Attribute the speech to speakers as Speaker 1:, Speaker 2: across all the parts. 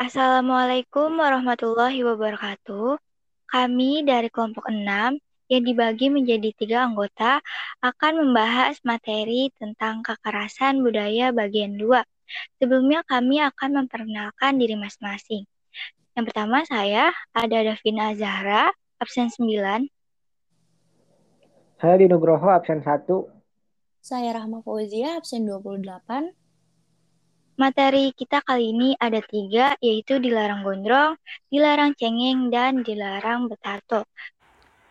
Speaker 1: Assalamualaikum warahmatullahi wabarakatuh. Kami dari kelompok 6 yang dibagi menjadi tiga anggota akan membahas materi tentang kekerasan budaya bagian 2. Sebelumnya kami akan memperkenalkan diri masing-masing. Yang pertama saya ada Davina Zahra, absen 9.
Speaker 2: Saya di Nugroho, absen 1.
Speaker 3: Saya Rahma Fauzia, absen 28.
Speaker 1: Materi kita kali ini ada tiga, yaitu dilarang gondrong, dilarang cengeng, dan dilarang betato.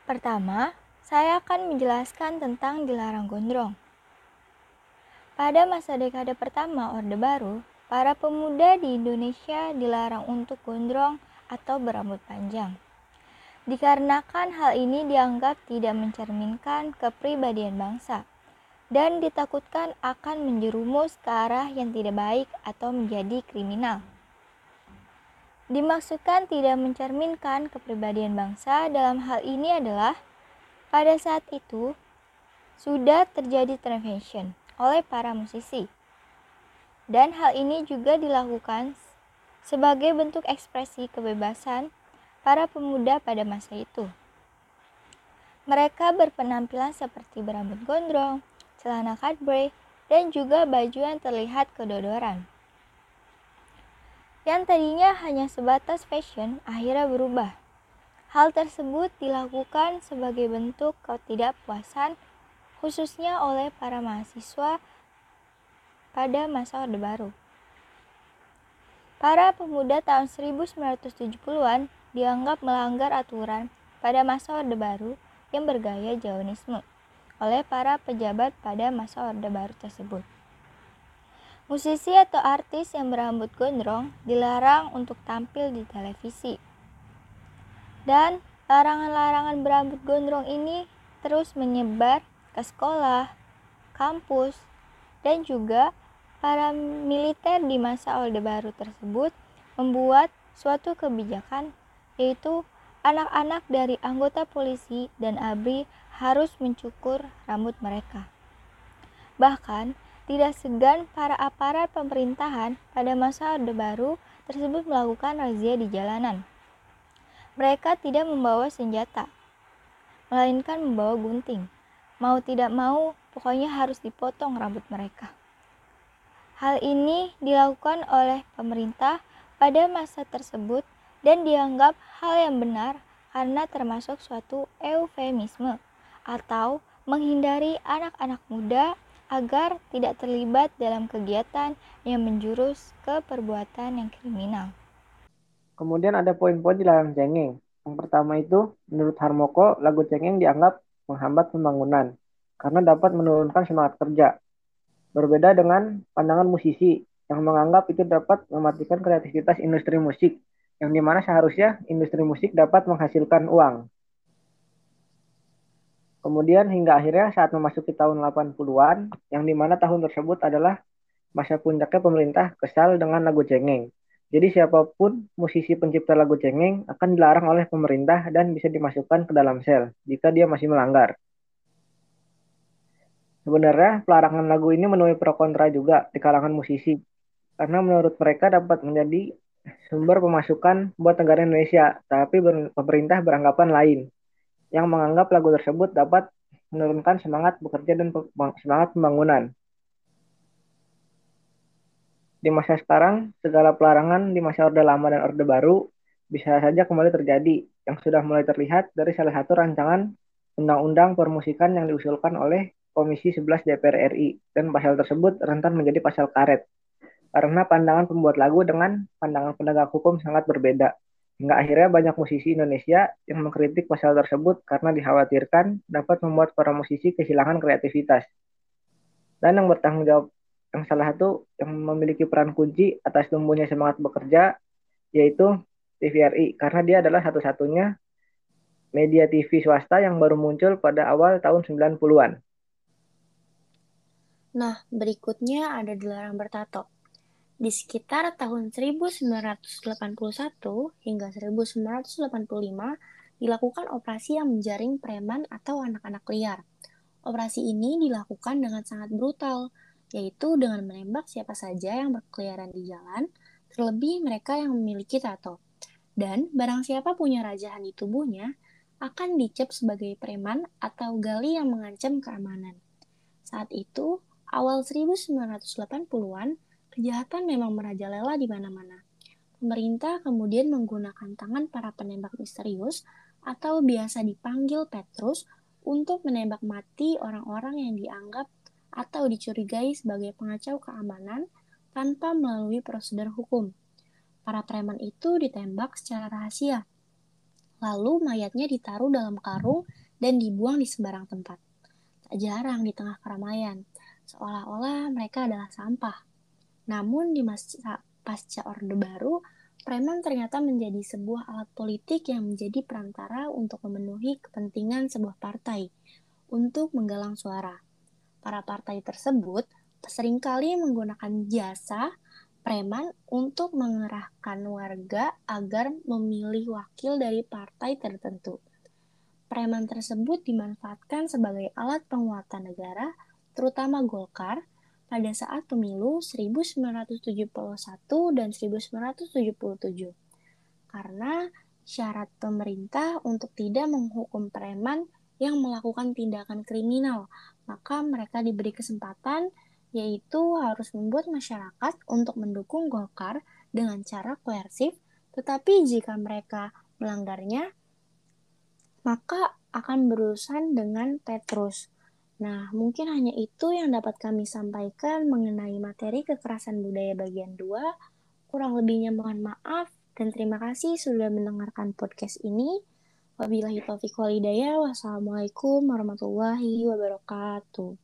Speaker 1: Pertama, saya akan menjelaskan tentang dilarang gondrong. Pada masa dekade pertama Orde Baru, para pemuda di Indonesia dilarang untuk gondrong atau berambut panjang. Dikarenakan hal ini dianggap tidak mencerminkan kepribadian bangsa dan ditakutkan akan menjerumus ke arah yang tidak baik atau menjadi kriminal. Dimaksudkan tidak mencerminkan kepribadian bangsa dalam hal ini adalah pada saat itu sudah terjadi intervention oleh para musisi. Dan hal ini juga dilakukan sebagai bentuk ekspresi kebebasan para pemuda pada masa itu. Mereka berpenampilan seperti berambut gondrong, celana cutbray, dan juga baju yang terlihat kedodoran. Yang tadinya hanya sebatas fashion akhirnya berubah. Hal tersebut dilakukan sebagai bentuk ketidakpuasan khususnya oleh para mahasiswa pada masa Orde Baru. Para pemuda tahun 1970-an dianggap melanggar aturan pada masa Orde Baru yang bergaya Jawanisme oleh para pejabat pada masa Orde Baru tersebut. Musisi atau artis yang berambut gondrong dilarang untuk tampil di televisi. Dan larangan-larangan berambut gondrong ini terus menyebar ke sekolah, kampus, dan juga para militer di masa Orde Baru tersebut membuat suatu kebijakan yaitu anak-anak dari anggota polisi dan ABRI harus mencukur rambut mereka. Bahkan, tidak segan para aparat pemerintahan pada masa Orde Baru tersebut melakukan razia di jalanan. Mereka tidak membawa senjata, melainkan membawa gunting. Mau tidak mau, pokoknya harus dipotong rambut mereka. Hal ini dilakukan oleh pemerintah pada masa tersebut dan dianggap hal yang benar karena termasuk suatu eufemisme atau menghindari anak-anak muda agar tidak terlibat dalam kegiatan yang menjurus ke perbuatan yang kriminal.
Speaker 2: Kemudian ada poin-poin dilarang cengeng. Yang pertama itu, menurut Harmoko, lagu cengeng dianggap menghambat pembangunan karena dapat menurunkan semangat kerja. Berbeda dengan pandangan musisi yang menganggap itu dapat mematikan kreativitas industri musik, yang di mana seharusnya industri musik dapat menghasilkan uang. Kemudian hingga akhirnya saat memasuki tahun 80-an, yang di mana tahun tersebut adalah masa puncaknya pemerintah kesal dengan lagu cengeng. Jadi siapa pun musisi pencipta lagu cengeng akan dilarang oleh pemerintah dan bisa dimasukkan ke dalam sel jika dia masih melanggar. Sebenarnya pelarangan lagu ini menuai pro kontra juga di kalangan musisi karena menurut mereka dapat menjadi sumber pemasukan buat negara Indonesia, tapi pemerintah beranggapan lain yang menganggap lagu tersebut dapat menurunkan semangat bekerja dan semangat pembangunan. Di masa sekarang, segala pelarangan di masa Orde Lama dan Orde Baru bisa saja kembali terjadi, yang sudah mulai terlihat dari salah satu rancangan Undang-Undang Permusikan yang diusulkan oleh Komisi 11 DPR RI, dan pasal tersebut rentan menjadi pasal karet, karena pandangan pembuat lagu dengan pandangan penegak hukum sangat berbeda. Hingga akhirnya banyak musisi Indonesia yang mengkritik pasal tersebut karena dikhawatirkan dapat membuat para musisi kehilangan kreativitas. Dan yang bertanggung jawab yang salah satu yang memiliki peran kunci atas tumbuhnya semangat bekerja yaitu TVRI karena dia adalah satu-satunya media TV swasta yang baru muncul pada awal tahun 90-an.
Speaker 3: Nah, berikutnya ada dilarang bertato. Di sekitar tahun 1981 hingga 1985 dilakukan operasi yang menjaring preman atau anak-anak liar. Operasi ini dilakukan dengan sangat brutal, yaitu dengan menembak siapa saja yang berkeliaran di jalan, terlebih mereka yang memiliki tato. Dan barang siapa punya rajahan di tubuhnya, akan dicap sebagai preman atau gali yang mengancam keamanan. Saat itu, awal 1980-an, kejahatan memang merajalela di mana-mana. Pemerintah kemudian menggunakan tangan para penembak misterius atau biasa dipanggil Petrus untuk menembak mati orang-orang yang dianggap atau dicurigai sebagai pengacau keamanan tanpa melalui prosedur hukum. Para preman itu ditembak secara rahasia Lalu mayatnya ditaruh dalam karung dan dibuang di sembarang tempat. Tak jarang di tengah keramaian, seolah-olah mereka adalah sampah. Namun di masa pasca Orde Baru, preman ternyata menjadi sebuah alat politik yang menjadi perantara untuk memenuhi kepentingan sebuah partai untuk menggalang suara. Para partai tersebut sering kali menggunakan jasa preman untuk mengerahkan warga agar memilih wakil dari partai tertentu. Preman tersebut dimanfaatkan sebagai alat penguatan negara, terutama Golkar, pada saat pemilu 1971 dan 1977. Karena syarat pemerintah untuk tidak menghukum preman yang melakukan tindakan kriminal, maka mereka diberi kesempatan yaitu harus membuat masyarakat untuk mendukung Golkar dengan cara koersif, tetapi jika mereka melanggarnya, maka akan berurusan dengan Petrus. Nah, mungkin hanya itu yang dapat kami sampaikan mengenai materi kekerasan budaya bagian 2. Kurang lebihnya mohon maaf dan terima kasih sudah mendengarkan podcast ini. Wabillahi taufiq walhidayah. Wassalamualaikum warahmatullahi wabarakatuh.